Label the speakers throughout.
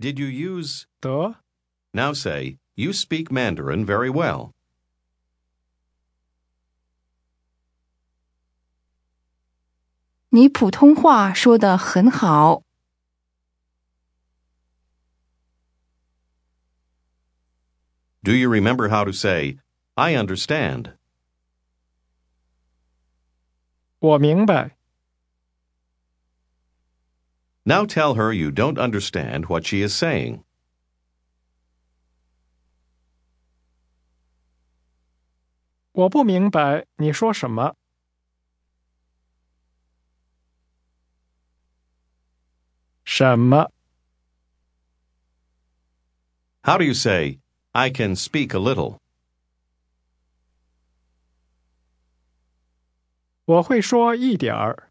Speaker 1: Did you use?
Speaker 2: 得
Speaker 1: Now say, You speak Mandarin very well.
Speaker 3: 你普通话说得很好。
Speaker 1: Do you remember how to say, I understand?
Speaker 2: 我明白。
Speaker 1: Now tell her you don't understand what she is saying.
Speaker 2: 我不明白你说什么。什么？
Speaker 1: How do you say, I can speak a little?
Speaker 2: 我会说一点儿。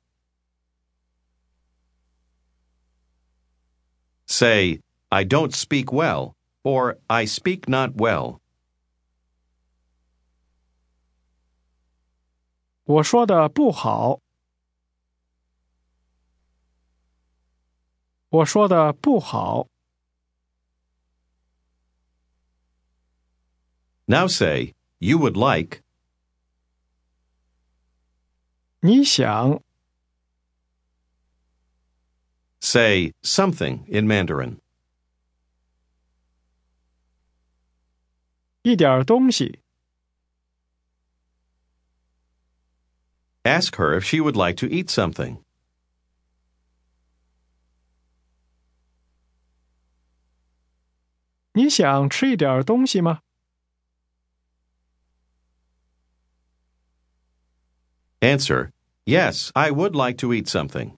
Speaker 1: Say, I don't speak well, or I speak not well.
Speaker 2: 我说的不好。我说的不好。
Speaker 1: Now say, You would like,
Speaker 2: 你想
Speaker 1: say, something in Mandarin.
Speaker 2: 一点儿东西？
Speaker 1: Ask her if she would like to eat something.
Speaker 2: 你想吃一点儿东西吗？
Speaker 1: Answer, Yes, I would like to eat something.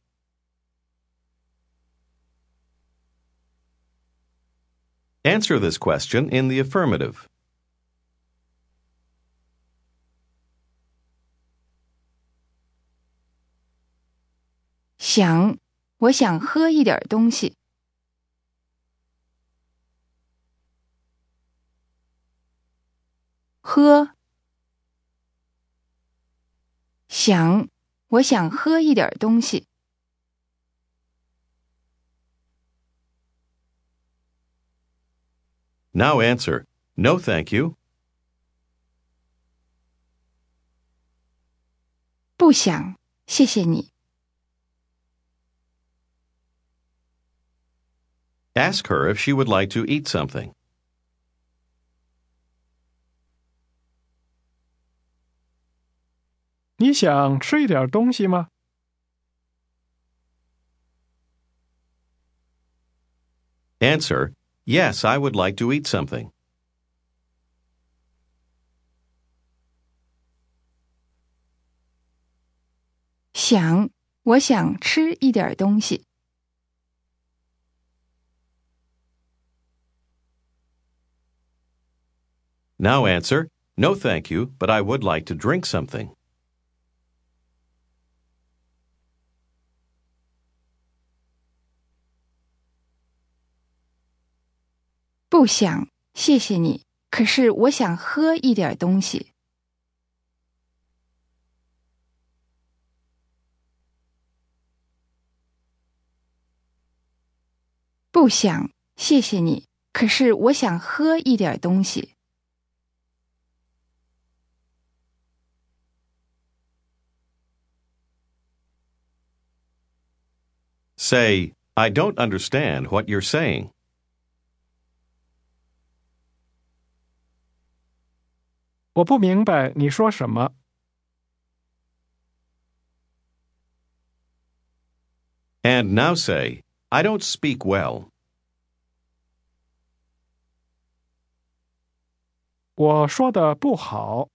Speaker 1: Answer this question in the affirmative.
Speaker 3: 想，我想喝一点东西。喝，想，我想喝一点东西。
Speaker 1: Now answer, No, thank you.
Speaker 3: 不想，谢谢你。
Speaker 1: Ask her if she would like to eat something.
Speaker 2: 你想吃一点儿东西吗？
Speaker 1: Answer, Yes, I would like to eat something. Now answer, no thank you, but I would like to drink something.
Speaker 3: 不想，谢谢你。可是我想喝一点东西。 不想，谢谢你。可是我想喝一点东西。
Speaker 1: Say, I don't understand what you're saying.
Speaker 2: 我不明白你说什么。
Speaker 1: And now say, I don't speak well.
Speaker 2: 我说的不好。